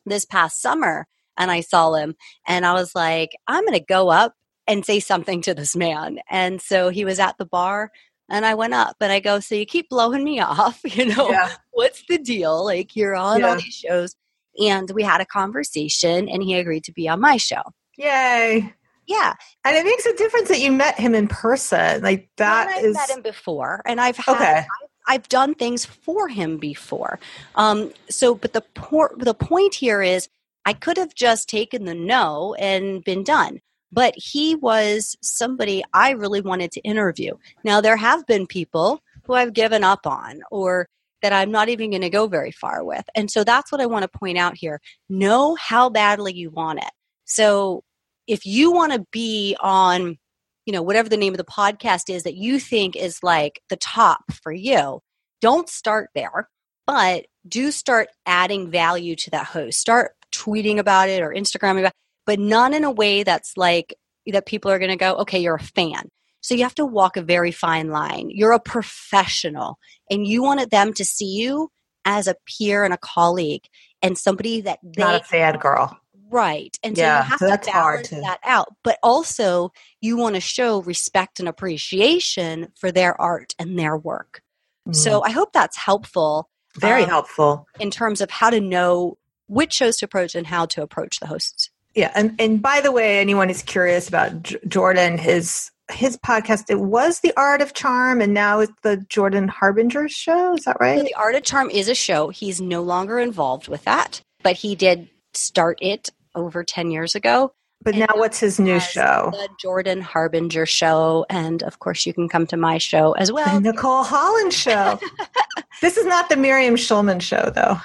this past summer and I saw him and I was like, I'm going to go up and say something to this man. And so he was at the bar and I went up and I go, So you keep blowing me off, you know, yeah. what's the deal? Like you're on yeah. all these shows. And we had a conversation and he agreed to be on my show. Yay. Yeah. And it makes a difference that you met him in person. Like that I've is... met him before and I've had okay. I've, I've done things for him before. Um so but the por- the point here is I could have just taken the no and been done. But he was somebody I really wanted to interview. Now, there have been people who I've given up on or that I'm not even going to go very far with. And so that's what I want to point out here. Know how badly you want it. So if you want to be on, you know, whatever the name of the podcast is that you think is like the top for you, don't start there, but do start adding value to that host. Start tweeting about it or Instagramming about it, but not in a way that's like that people are going to go, okay, you're a fan. So you have to walk a very fine line. You're a professional and you wanted them to see you as a peer and a colleague and somebody that they not a fan girl. Right. And so yeah, you have so to balance to... that out. But also you want to show respect and appreciation for their art and their work. Mm. So I hope that's helpful. Very um, helpful. In terms of how to know which shows to approach and how to approach the hosts. Yeah, and and by the way, anyone is curious about J- Jordan, his his podcast it was the art of charm and now it's the jordan harbinger show is that right so the art of charm is a show he's no longer involved with that but he did start it over 10 years ago but now, what's his new show? The Jordan Harbinger show, and of course, you can come to my show as well. The Nicole Holland show. this is not the Miriam Schulman show, though.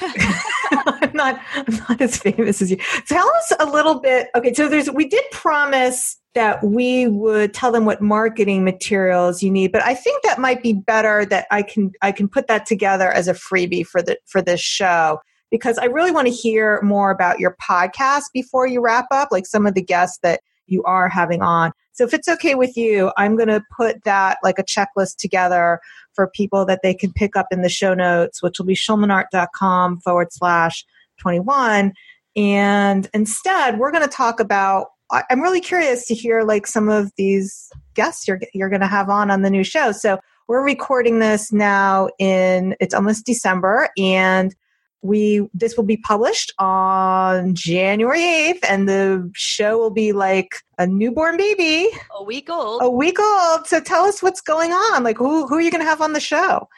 Not. I'm not as famous as you. Tell us a little bit. Okay, so there's. We did promise that we would tell them what marketing materials you need, but I think that might be better. That I can. I can put that together as a freebie for the for this show because I really want to hear more about your podcast before you wrap up, like some of the guests that you are having on. So if it's okay with you, I'm going to put that like a checklist together for people that they can pick up in the show notes, which will be schulmanart.com forward slash 21. And instead, we're going to talk about, I'm really curious to hear like some of these guests you're, you're going to have on on the new show. So we're recording this now in, it's almost December and we this will be published on January 8th and the show will be like a newborn baby. A week old. A week old. So tell us what's going on. Like who who are you going to have on the show?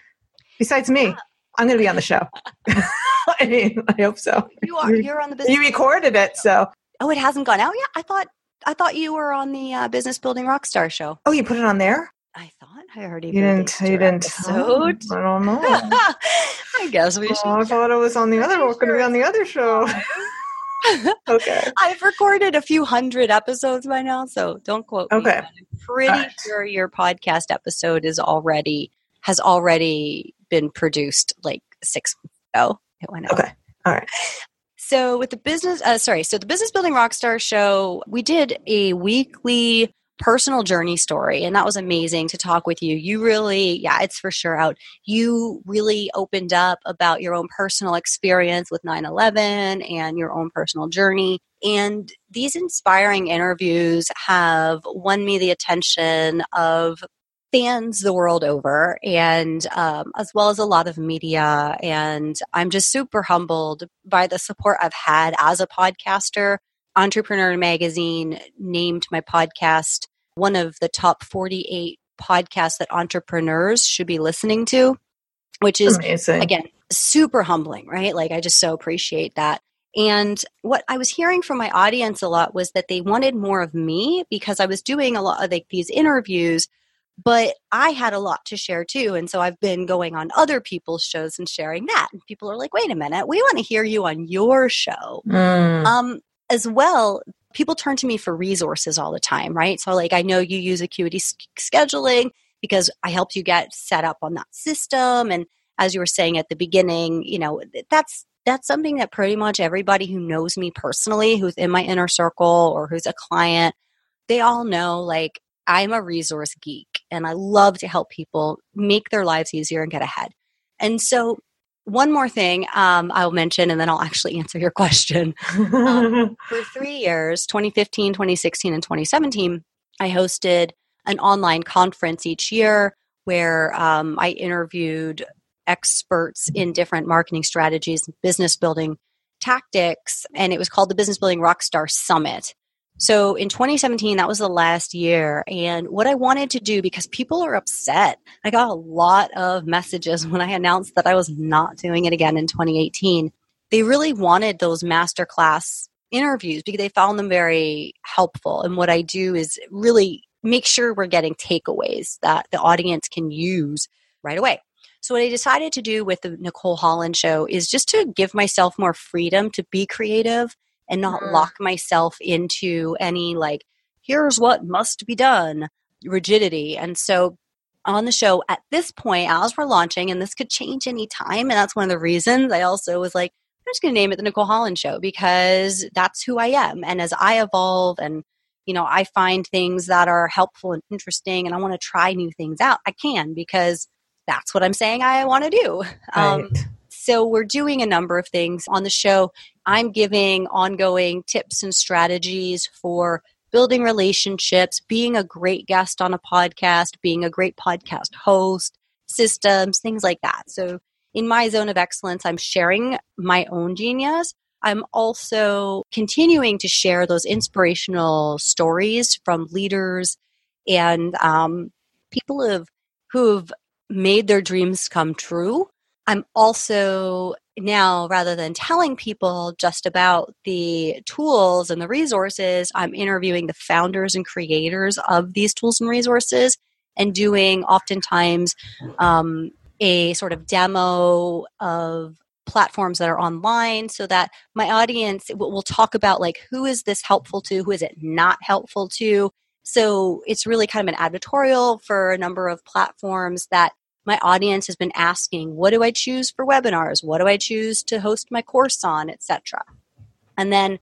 Besides me. Yeah. I'm going to be on the show. I mean, I hope so. You are. You're on the business. You recorded it, so. Oh, it hasn't gone out yet. I thought. I thought you were on the uh, Business Building Rockstar show. Oh, you put it on there. I thought I heard you didn't. You didn't. Episode. I don't know. I guess we oh, should. I thought it was on the other. We're going to be on the other show. okay. I've recorded a few hundred episodes by now, so don't quote okay. me. Okay. I'm pretty right. sure your podcast episode is already has already been produced like six months ago. It went out. Okay. All right. So with the business, uh, sorry, so the Business Building Rockstar show, we did a weekly personal journey story and that was amazing to talk with you you really yeah it's for sure out you really opened up about your own personal experience with 9-11 and your own personal journey and these inspiring interviews have won me the attention of fans the world over and um, as well as a lot of media. And i'm just super humbled by the support i've had as a podcaster. Entrepreneur magazine named my podcast one of the top 48 podcasts that entrepreneurs should be listening to which is Amazing. again super humbling right? Like i just so appreciate that. And what I was hearing from my audience a lot was that they wanted more of me because I was doing a lot of like these interviews but I had a lot to share too. And so I've been going on other people's shows and sharing that. And people are like, wait a minute, we want to hear you on your show. Mm. Um, as well, people turn to me for resources all the time, right? So, like, I know you use Acuity scheduling because I helped you get set up on that system. And as you were saying at the beginning, you know, that's that's something that pretty much everybody who knows me personally, who's in my inner circle or who's a client, they all know like I'm a resource geek and I love to help people make their lives easier and get ahead. And so, one more thing um, I'll mention, and then I'll actually answer your question. um, for three years 2015, 2016, and 2017 I hosted an online conference each year where um, I interviewed experts in different marketing strategies, business building tactics, and it was called the Business Building Rockstar Summit. So in 2017, that was the last year. And what I wanted to do, because people are upset, I got a lot of messages when I announced that I was not doing it again in 2018. They really wanted those masterclass interviews because they found them very helpful. And what I do is really make sure we're getting takeaways that the audience can use right away. So, what I decided to do with the Nicole Holland show is just to give myself more freedom to be creative and not mm. lock myself into any like, here's what must be done rigidity. And so on the show at this point, as we're launching, and this could change any time, and that's one of the reasons I also was like, I'm just going to name it the Nicole Holland Show because that's who I am. And as I evolve and you know, I find things that are helpful and interesting, and I want to try new things out. I can because that's what I'm saying I want to do. Right. Um, so we're doing a number of things on the show. I'm giving ongoing tips and strategies for building relationships, being a great guest on a podcast, being a great podcast host, systems, things like that. So in my zone of excellence, I'm sharing my own genius. I'm also continuing to share those inspirational stories from leaders and um, people who've, who've made their dreams come true I'm also now, rather than telling people just about the tools and the resources, I'm interviewing the founders and creators of these tools and resources and doing oftentimes um, a sort of demo of platforms that are online so that my audience will talk about like who is this helpful to who is it not helpful to? So it's really kind of an advertorial for a number of platforms that my audience has been asking what do i choose for webinars? What do i choose to host my course on? etc and then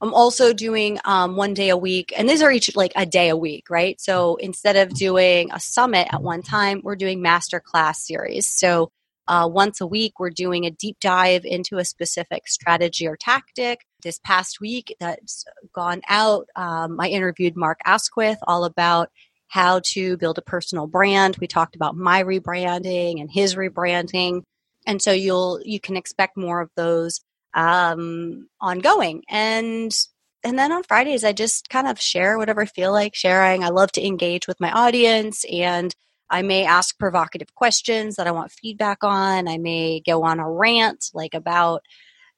i'm also doing um, one day a week and these are each like a day a week right? So instead of doing a summit at one time we're doing master class series. So uh, once a week we're doing a deep dive into a specific strategy or tactic. This past week that's gone out um, i interviewed mark asquith all about how to build a personal brand. We talked about my rebranding and his rebranding. and so you'll you can expect more of those um, ongoing and and then on Fridays, I just kind of share whatever I feel like sharing. I love to engage with my audience and I may ask provocative questions that I want feedback on. I may go on a rant like about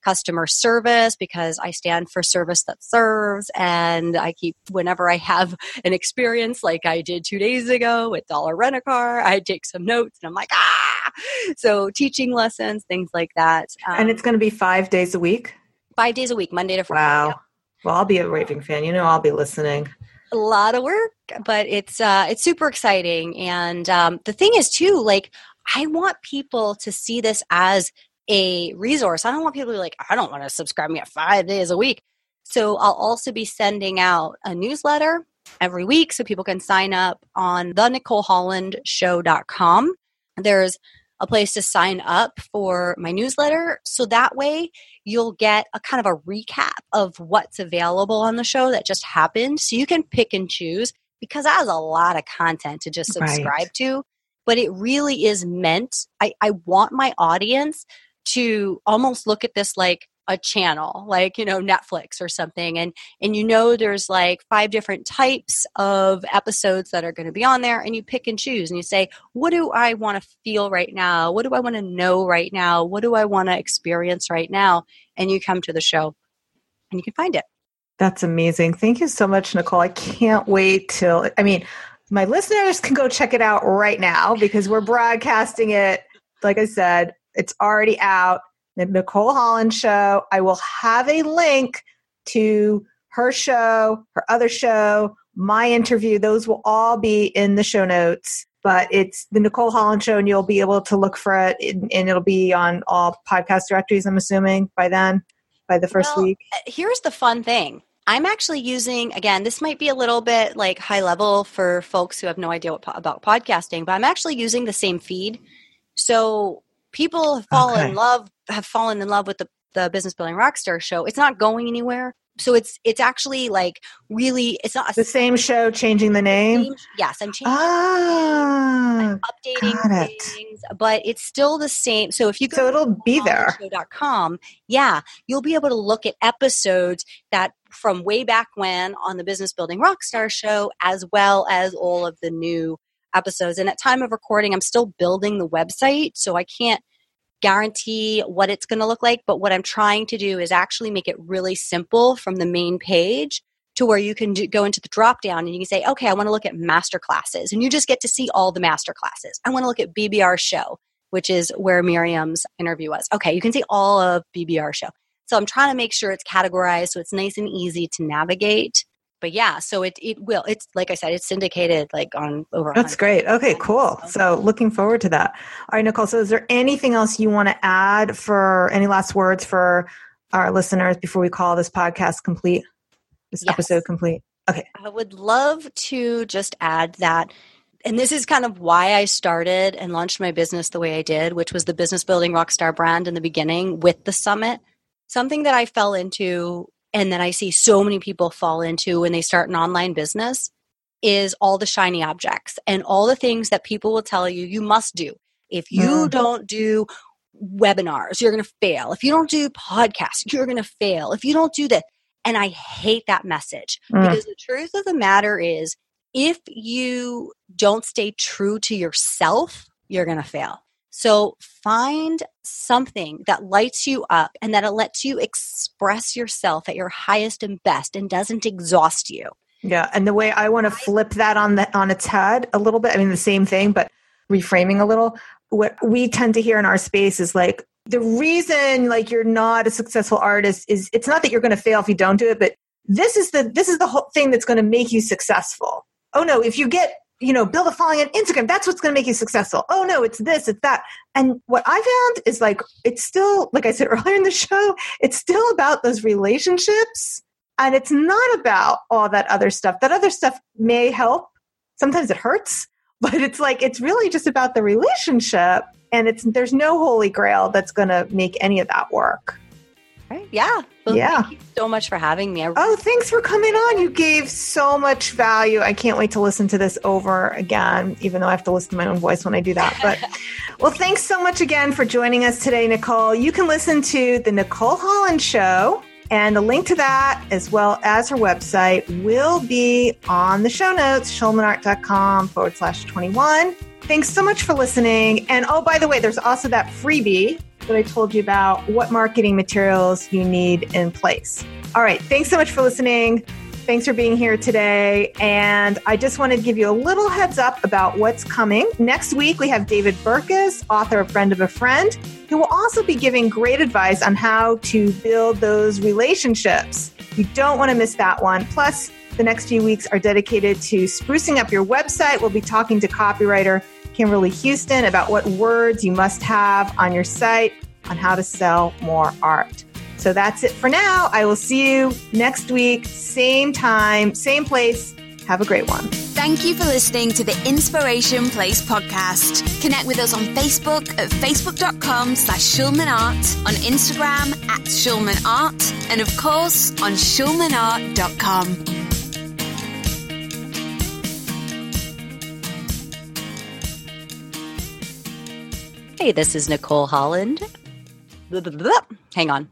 customer service because I stand for service that serves. And I keep, whenever I have an experience like I did two days ago with Dollar Rent a Car, I take some notes and I'm like, ah! So teaching lessons, things like that. Um, and it's going to be five days a week? Five days a week, Monday to Friday. Wow. Well, I'll be a raving fan. You know, I'll be listening. A lot of work, but it's uh, it's super exciting. And um, the thing is, too, like I want people to see this as a resource. I don't want people to be like, I don't want to subscribe me at five days a week. So I'll also be sending out a newsletter every week so people can sign up on the NicoleHollandShow.com. There's a place to sign up for my newsletter. So that way you'll get a kind of a recap of what's available on the show that just happened. So you can pick and choose because that has a lot of content to just subscribe right. to. But it really is meant, I, I want my audience to almost look at this like a channel like you know netflix or something and and you know there's like five different types of episodes that are going to be on there and you pick and choose and you say what do i want to feel right now? What do i want to know right now? What do i want to experience right now? And you come to the show and you can find it. That's amazing. Thank you so much nicole. I can't wait till i mean my listeners can go check it out right now because we're broadcasting it like i said it's already out the Nicole Holland show. I will have a link to her show, her other show, my interview. Those will all be in the show notes. But it's the Nicole Holland show, and you'll be able to look for it, and it'll be on all podcast directories. I'm assuming by then, by the first well, week. Uh, here's the fun thing. I'm actually using again. This might be a little bit like high level for folks who have no idea what, about podcasting, but I'm actually using the same feed. So people have fallen okay. in love have fallen in love with the, the business building rockstar show. It's not going anywhere. So it's it's actually like really it's not the same show changing the name? same, yes i'm changing ah, I'm updating things but it's still the same. So if you go so it'll be there. com yeah you'll be able to look at episodes that from way back when on the business building rockstar show as well as all of the new episodes. And at time of recording, I'm still building the website, so I can't guarantee what it's going to look like. But what I'm trying to do is actually make it really simple from the main page to where you can do, go into the drop down and you can say, okay, I want to look at master classes. And you just get to see all the master classes. I want to look at BBR show, which is where Miriam's interview was. Okay, you can see all of BBR show. So I'm trying to make sure it's categorized so it's nice and easy to navigate but yeah, so it it will. It's like I said, it's syndicated like on over. That's great. Okay, cool. So looking forward to that. All right, Nicole. So is there anything else you want to add for any last words for our listeners before we call this podcast complete? This yes. episode complete. Okay. I would love to just add that and this is kind of why I started and launched my business the way I did, which was the business building rockstar brand in the beginning with the summit. Something that I fell into and that I see so many people fall into when they start an online business is all the shiny objects and all the things that people will tell you you must do. If you mm. don't do webinars, you're going to fail. If you don't do podcasts, you're going to fail. If you don't do this, and I hate that message mm. because the truth of the matter is if you don't stay true to yourself, you're going to fail. So find something that lights you up and that it lets you express yourself at your highest and best and doesn't exhaust you. Yeah, and the way I want to flip that on the on its head a little bit, I mean the same thing but reframing a little, what we tend to hear in our space is like the reason like you're not a successful artist is it's not that you're going to fail if you don't do it, but this is the this is the whole thing that's going to make you successful. Oh no, if you get you know, build a following on Instagram. That's what's going to make you successful. Oh no, it's this, it's that. And what I found is like, it's still, like I said earlier in the show, it's still about those relationships. And it's not about all that other stuff. That other stuff may help. Sometimes it hurts, but it's like, it's really just about the relationship. And it's, there's no holy grail that's going to make any of that work. Right. Yeah. Well, Yeah. Thank you so much for having me. Oh, thanks for coming on. You gave so much value. I can't wait to listen to this over again, even though I have to listen to my own voice when I do that. But well, thanks so much again for joining us today, Nicole. You can listen to the Nicole Holland Show. And the link to that, as well as her website, will be on the show notes, schulmanart.com forward slash 21. Thanks so much for listening. And oh, by the way, there's also that freebie that I told you about what marketing materials you need in place. All right. Thanks so much for listening. Thanks for being here today. And I just wanted to give you a little heads up about what's coming. Next week, we have David Burkus, author of Friend of a Friend, who will also be giving great advice on how to build those relationships. You don't want to miss that one. Plus, the next few weeks are dedicated to sprucing up your website. We'll be talking to copywriter Kimberly Houston about what words you must have on your site on how to sell more art. So that's it for now. I will see you next week, same time, same place. Have a great one. Thank you for listening to the Inspiration Place podcast. Connect with us on Facebook at facebook.com slash schulmanart, on Instagram at schulmanart, and of course on schulmanart.com. Hey, this is Nicole Holland. Blah, blah, blah. Hang on.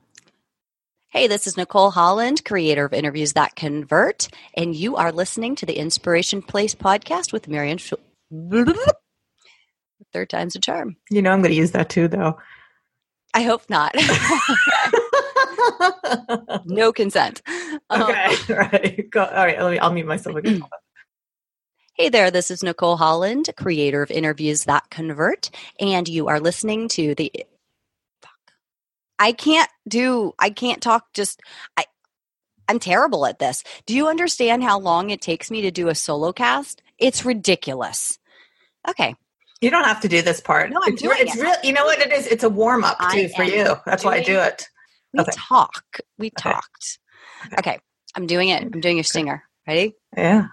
Hey, this is Nicole Holland, creator of Interviews That Convert, and you are listening to the Inspiration Place podcast with Miriam. Sch- Third time's a charm. You know, I'm going to use that too, though. I hope not. no consent. Um, okay, all right. Go, all right, let me, I'll mute myself again. Hey there, this is Nicole Holland, creator of Interviews That Convert, and you are listening to the fuck. I can't do I can't talk just I I'm terrible at this. Do you understand how long it takes me to do a solo cast? It's ridiculous. Okay. You don't have to do this part. No, I'm it's, doing it's it. real. You know what it is? It's a warm up too for you. That's why I do it. We Okay. talk. We Okay. talked. Okay. Okay. I'm doing it. I'm doing your stinger. Ready? Yeah.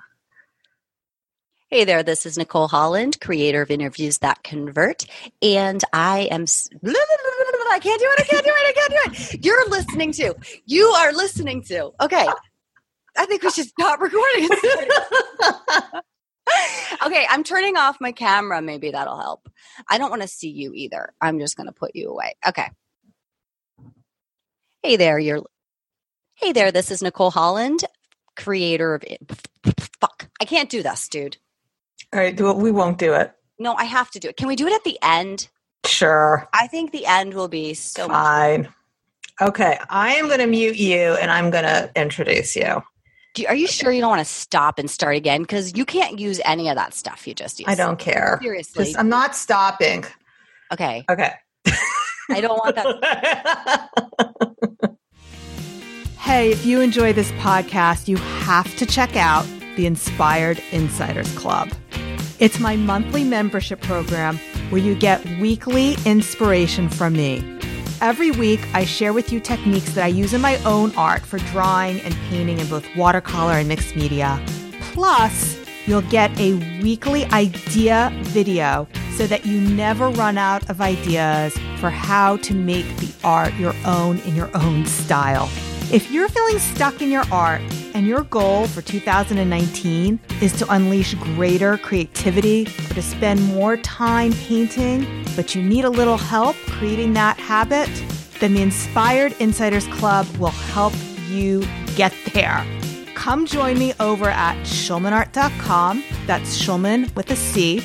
Hey there, this is Nicole Holland, creator of Interviews That Convert, and I am. I can't do it. I can't do it. I can't do it. You're listening to. You are listening to. Okay. I think we should stop recording. okay, I'm turning off my camera. Maybe that'll help. I don't want to see you either. I'm just going to put you away. Okay. Hey there, you're. Hey there, this is Nicole Holland, creator of. Fuck, I can't do this, dude. All right. Do it. We won't do it. No, I have to do it. Can we do it at the end? Sure. I think the end will be so much. Fine. Okay. I am going to mute you and I'm going to introduce you. Do Are you sure you don't want to stop and start again? Because you can't use any of that stuff you just used. I don't care. Seriously. Just- I'm not stopping. Okay. Okay. I don't want that. Hey, if you enjoy this podcast, you have to check out the Inspired Insiders Club. It's my monthly membership program where you get weekly inspiration from me. Every week, I share with you techniques that I use in my own art for drawing and painting in both watercolor and mixed media. Plus, you'll get a weekly idea video so that you never run out of ideas for how to make the art your own in your own style. If you're feeling stuck in your art and your goal for 2019 is to unleash greater creativity or to spend more time painting, but you need a little help creating that habit, then the Inspired Insiders Club will help you get there. Come join me over at schulmanart.com. That's Schulman with a C.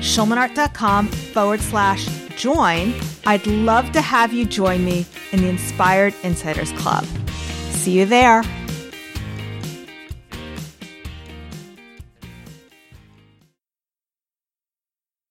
Schulmanart.com forward slash join. I'd love to have you join me in the Inspired Insiders Club. See you there.